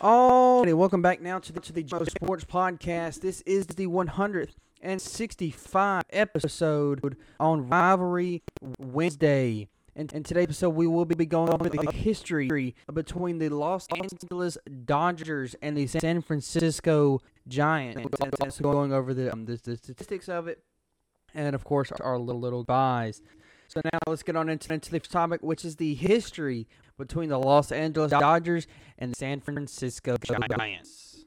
Alrighty, welcome back now to the, to the Joe Sports Podcast. This is the 165 episode on Rivalry Wednesday. And in today's episode, we will be going over the history between the Los Angeles Dodgers and the San Francisco Giants. Going over the, um, the, the statistics of it, and of course, our little little buys. So now let's get on into, the topic, which is the history between the Los Angeles Dodgers and the San Francisco Giants.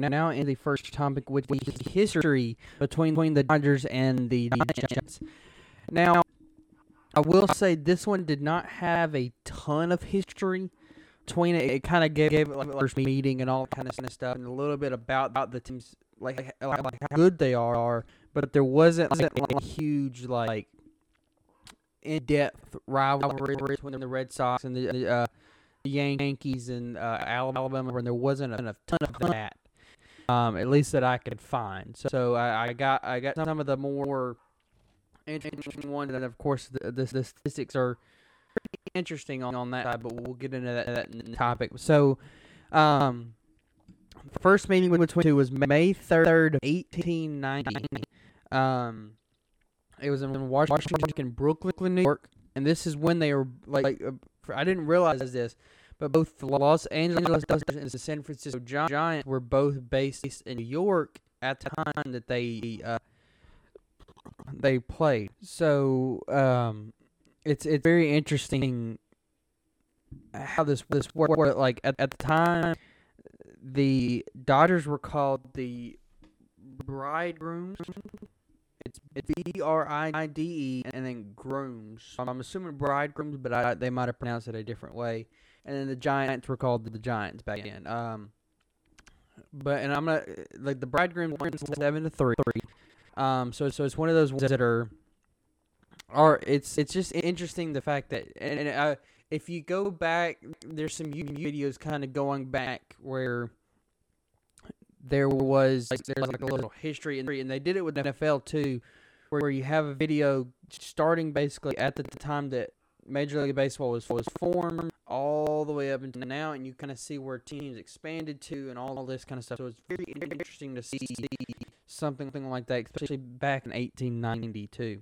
We're now in the first topic, which is history between, the Dodgers and the Giants. Now, I will say this one did not have a ton of history between it. It kind of gave, gave it like the first meeting and all kind of stuff, and a little bit about, about the teams, like, like, like how good they are. But there wasn't like, a huge like in-depth rivalry between the Red Sox and the uh, Yankees and uh, Alabama, and there wasn't a ton of that. Um, at least that I could find. So, so I, I, got I got some of the more interesting ones, and of course the, the, the statistics are pretty interesting on, on that side. But we'll get into that, that topic. So, um, first meeting between two was May third, eighteen ninety. Um, it was in Washington, Brooklyn, New York, and this is when they were like. like uh, I didn't realize this, but both the Los Angeles Dodgers and the San Francisco Giants were both based in New York at the time that they uh, they played. So um, it's it's very interesting how this this worked. Like at, at the time, the Dodgers were called the Bridegrooms. It's B R I D E and then grooms. I'm assuming bridegrooms, but I, they might have pronounced it a different way. And then the Giants were called the Giants back then. Um, but and I'm gonna like the bridegrooms went seven to three. Um, so so it's one of those ones that are are it's it's just interesting the fact that and, and uh, if you go back, there's some videos kind of going back where there was like, there's like a little history and they did it with NFL too, where you have a video starting basically at the time that Major League Baseball was was formed all the way up until now, and you kind of see where teams expanded to and all this kind of stuff. So it's very interesting to see something, like that, especially back in 1892.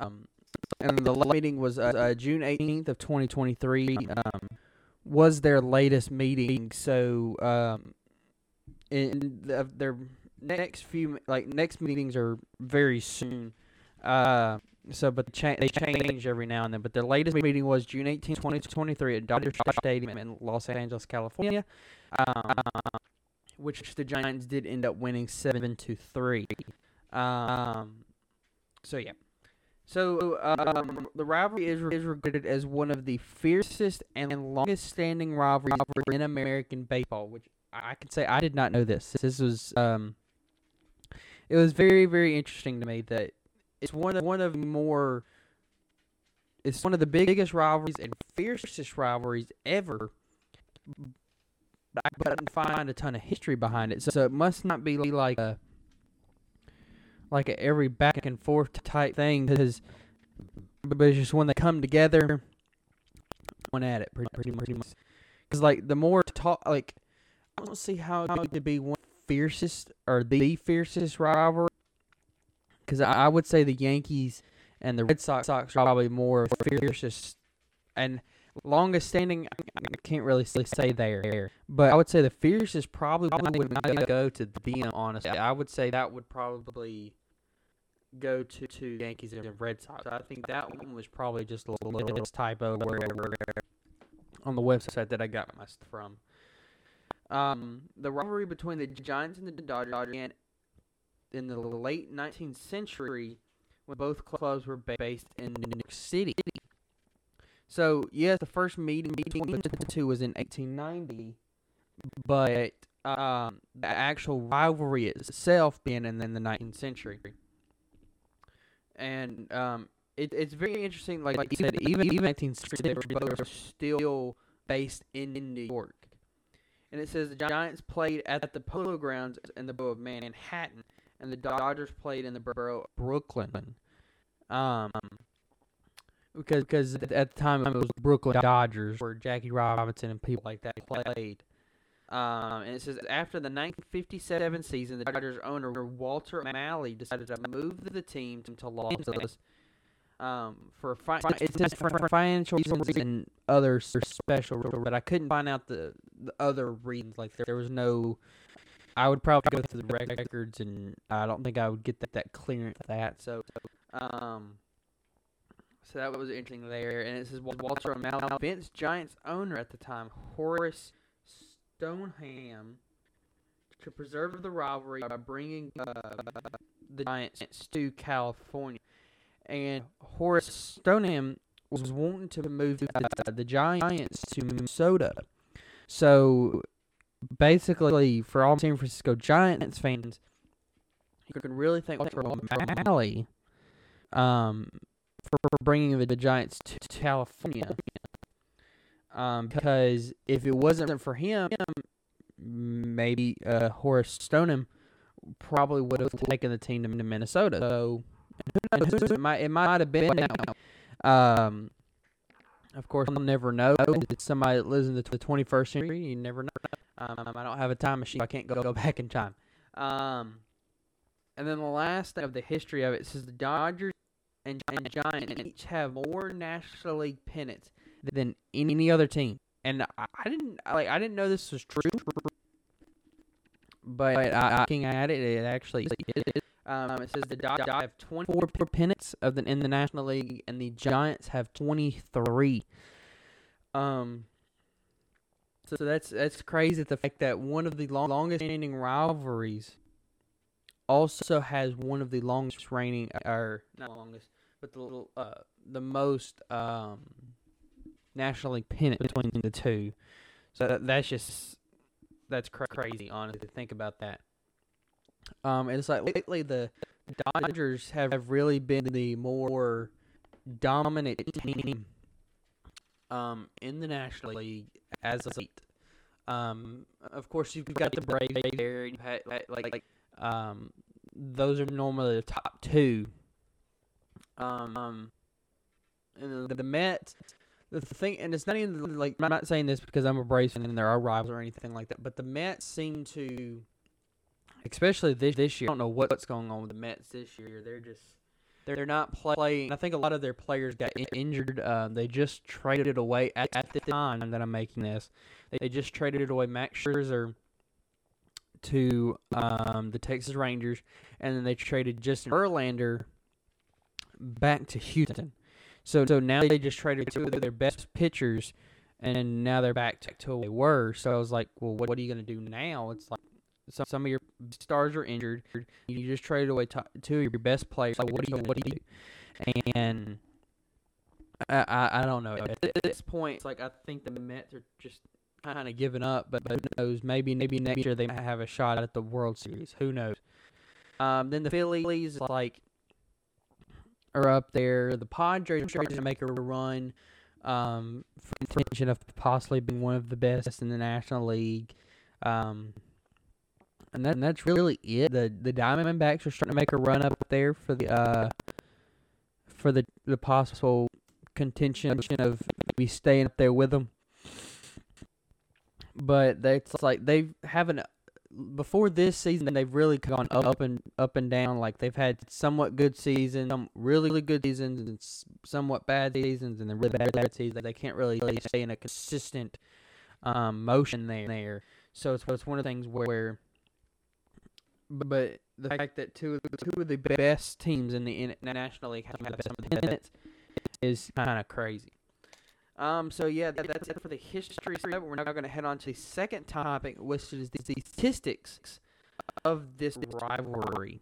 Um, and the meeting was uh, uh, June 18th of 2023. Um, was their latest meeting. So, um, in the, their next few like next meetings are very soon. Uh, so but they change every now and then. But their latest meeting was June 18, 2023 at Dodger Stadium in Los Angeles, California. Um, which the Giants did end up winning seven to three. Um, so yeah. So um, the rivalry is, is regarded as one of the fiercest and longest-standing rivalries in American baseball, which I can say I did not know this. This was um, it was very very interesting to me that it's one of one of more it's one of the biggest rivalries and fiercest rivalries ever. But I couldn't find a ton of history behind it, so, so it must not be like a like a every back and forth type thing because but it's just when they come together one at it pretty, pretty, pretty much because like the more talk like I don't see how it could be one fiercest or the fiercest rivalry because I, would say the Yankees and the Red Sox, Sox are probably more fiercest and longest standing. I can't really say there, but I would say the fiercest probably would not go to them. Honestly, I would say that would probably go to, to Yankees and the Red Sox. I think that one was probably just a little, typo on the website that I got my stuff from. Um, the rivalry between the Giants and the Dodgers began in the late 19th century when both clubs were based in New York City. So, yes, the first meeting between the two was in 1890, but um, the actual rivalry itself being in, in the 19th century. And um, it, it's very interesting, like, like you said, even even 19th century, they were still based in New York. And it says the Giants played at the Polo Grounds in the borough of Manhattan, and the Dodgers played in the borough of Brooklyn. Um, because because at the time it was Brooklyn Dodgers, where Jackie Robinson and people like that played. Um, and it says after the 1957 season, the Dodgers owner Walter O'Malley decided to move the team to Los Angeles um, for fi- for financial reasons and other special, but I couldn't find out the, the other reasons. Like there, there was no. I would probably go through the records, and I don't think I would get that, that clearance that. So, um, so that was interesting there. And it says Walter O'Malley, Vince Giants owner at the time, Horace Stoneham, to preserve the rivalry by bringing uh, the Giants to California and Horace Stoneham was wanting to move uh, the Giants to Minnesota. So basically, for all San Francisco Giants fans, you can really thank O'Malley um, for, for bringing the, the Giants to, to California. Um, because if it wasn't for him, maybe uh, Horace Stoneham probably would have taken the team to Minnesota. So it might it might have been now. Um, of course, I'll never know. It's somebody that lives in the 21st century. You never know. Um, I don't have a time machine. I can't go, go back in time. Um, and then the last thing of the history of it says the Dodgers and, and Giants each have more National League pennants than any other team. And I, I didn't like I didn't know this was true, but I, looking at it, it actually is. Um, it says the Dodgers have 24 pennants of the in the National League, and the Giants have 23. Um, so, that's that's crazy. The fact that one of the long, longest standing rivalries also has one of the longest reigning, or not longest, but the uh, the most um, National League pennant between the two. So that, that's just that's cra- crazy, honestly, to think about that. Um, and it's like lately the Dodgers have, have really been the more dominant team um, in the National League as of late. Um, of course, you've got the Braves there. You've had, like, like um, those are normally the top two. Um, and the, the Mets, the thing, and it's not even like I'm not saying this because I'm a Braves fan and they're rivals or anything like that, but the Mets seem to especially this this year. I don't know what's going on with the Mets this year. They're just they're not playing. I think a lot of their players got injured. Um, they just traded it away at, at the time that I'm making this. They, they just traded it away Max Scherzer to um, the Texas Rangers, and then they traded Justin Verlander back to Houston. So so now they just traded two of their best pitchers, and now they're back to, to where they were. So I was like, well, what, what are you going to do now? It's like some, some of your stars are injured. You just traded away two of your best players. So what do you what do you do? And I, I, I don't know. At this point, it's like I think the Mets are just kind of giving up. But who knows? Maybe maybe next year they might have a shot at the World Series. Who knows? Um, then the Phillies like are up there. The Padres are trying to make a run. Um, for mention of possibly being one of the best in the National League. Um, and, that, and that's really it. The the Diamondbacks are starting to make a run up there for the uh for the the possible contention of maybe staying up there with them. But that's like they haven't before this season they've really gone up and up and down. Like they've had somewhat good seasons, some really, good seasons, and somewhat bad seasons, and then really bad, bad seasons. They can't really stay in a consistent um, motion there. There, so it's it's one of the things where but the fact that two of the, two of the best teams in the National League have some of the minutes is kind of crazy. Um, so yeah, that, that's it for the history. We're now going to head on to the second topic, which is the statistics of this rivalry.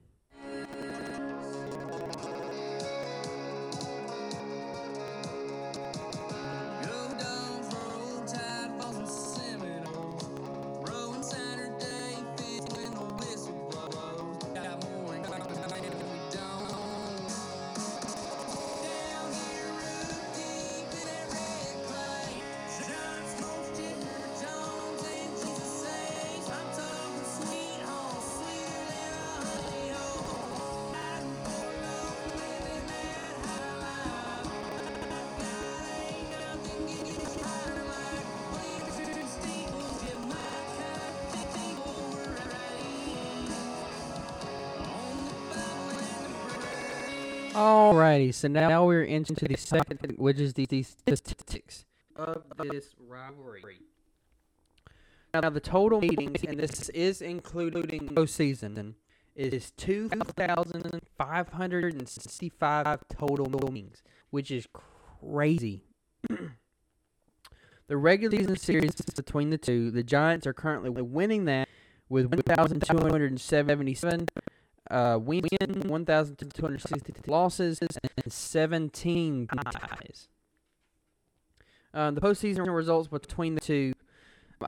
Alrighty, so now we're into the second, which is the, the statistics of this rivalry. Now, the total meetings, and this is including postseason, is 2,565 total meetings, which is crazy. the regular season series between the two, the Giants are currently winning that with 1,277 uh, win 1,260 losses and 17 ties. Uh, the postseason results between the two,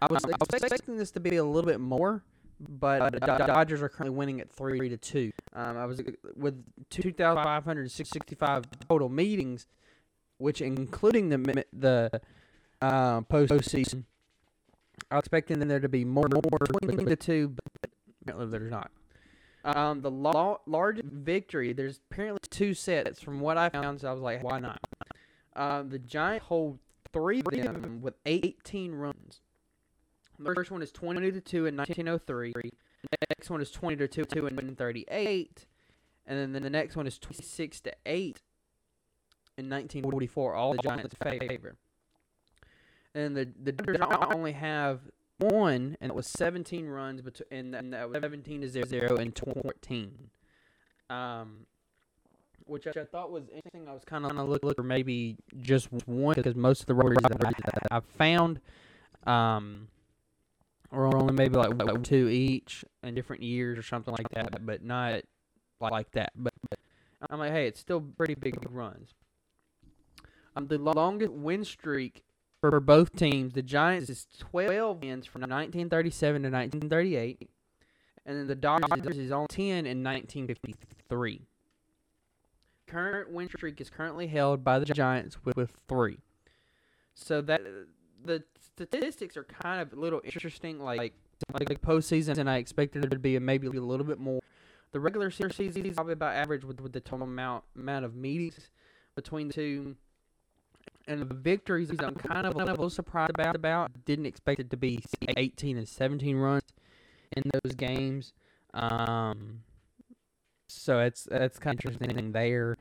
I was, I was expecting this to be a little bit more, but the Dodgers are currently winning at three to two. Um, I was with 2,565 total meetings, which including the the uh, postseason. I was expecting there to be more more between the two, but apparently there's not. Um, the la- largest victory, there's apparently two sets from what I found, so I was like, why not? Uh, the Giants hold three of them with 18 runs. The first one is 20 to 2 in 1903. The next one is 20 to 2 two in 1938. And then the next one is 26 to 8 in 1944. All the Giants favor. And the the Dodgers only have one, and it was 17 runs, bet- and, and that was 17 to 0 and 14. Um, which I thought was interesting. I was kind of looking look for maybe just one because most of the rotors that I, I found, um, were only maybe like what, two each in different years or something like that, but not like, like that. But, but I'm like, hey, it's still pretty big runs. Um, the longest win streak for both teams, the Giants is 12 wins from 1937 to 1938, and then the Dodgers is on 10 in 1953. Current win streak is currently held by the Giants with, with three. So that the statistics are kind of a little interesting. Like like, like postseason, and I expected it to be maybe a little bit more. The regular season is probably about average with, with the total amount amount of meetings between the two. And the victories, I'm kind of a little surprised about. About didn't expect it to be 18 and 17 runs in those games. Um, so it's that's kind of interesting there.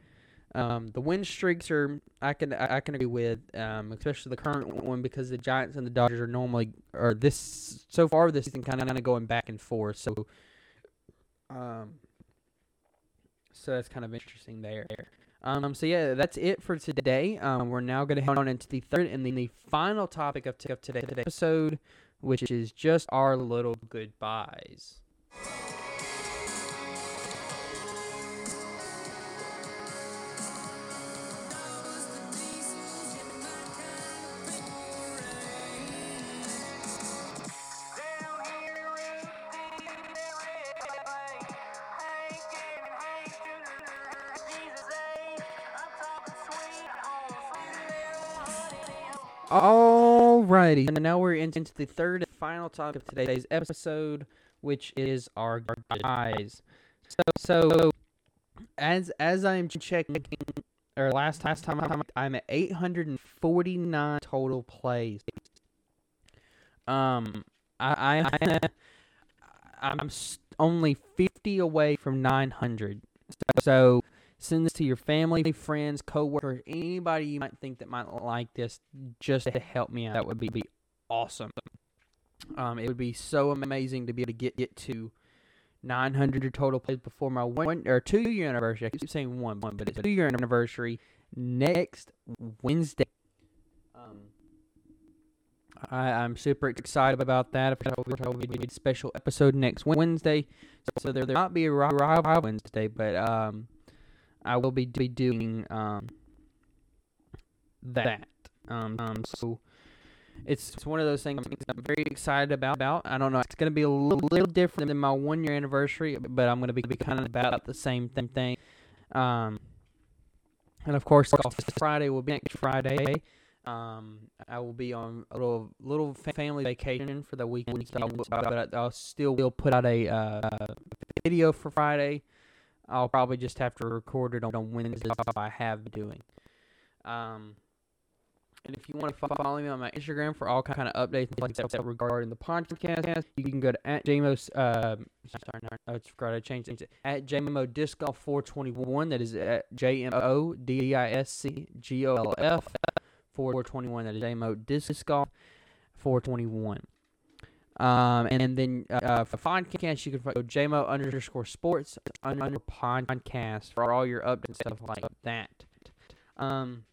Um, the win streaks are I can I can agree with, um, especially the current one because the Giants and the Dodgers are normally or this so far this season kind of going back and forth. So, um, so that's kind of interesting there. Um, so yeah, that's it for today. Um, we're now going to head on into the third and then the final topic of, t- of today's episode, which is just our little goodbyes. Alrighty, and now we're into the third and final topic of today's episode, which is our guys. So, so as as I'm checking, or last last time I'm, I'm at 849 total plays. Um, I I I'm only 50 away from 900. So send this to your family, friends, coworkers, anybody you might think that might like this, just to help me out. That would be, be awesome. Um, it would be so amazing to be able to get get to 900 total plays before my one or two year anniversary. I keep saying one, one, but it's a two year anniversary next Wednesday. Um, I, I'm super excited about that. We'll be a special episode next Wednesday, so there, there might be a Rival Wednesday, but um, I will be, be doing um that. Um, um so it's, it's one of those things I'm very excited about. about. I don't know. It's going to be a little, little different than my one year anniversary, but I'm going to be, be kind of about the same thing. thing. Um, and of course, Friday will be next Friday. Um, I will be on a little little family vacation for the weekend, so but I'll still will put out a uh, video for Friday. I'll probably just have to record it on Wednesday, I have been doing. Um, and if you want to follow me on my Instagram for all kind of updates and stuff regarding the podcast, you can go to at JMO. Uh, sorry, no, I forgot I changed it. At JMO Disc Golf 421. That is at J M O D I S C G O L F 421. That is JMO Disc Golf 421. Um, and then uh, for podcast, you can follow JMO underscore sports under podcast for all your updates and stuff like that. Um,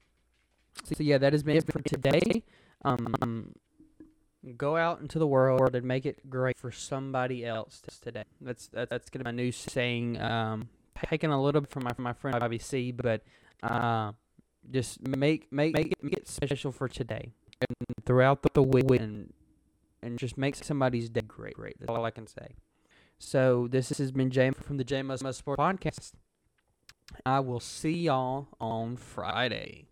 so yeah, that has been it for today. Um, go out into the world and make it great for somebody else today. That's that's, that's gonna be my new saying. Um, taking a little bit from my from my friend Bobby C, but uh, just make make make it, make it special for today and throughout the week and and just make somebody's day great. Great. That's all I can say. So this has been James from the J Must Sport Podcast. I will see y'all on Friday.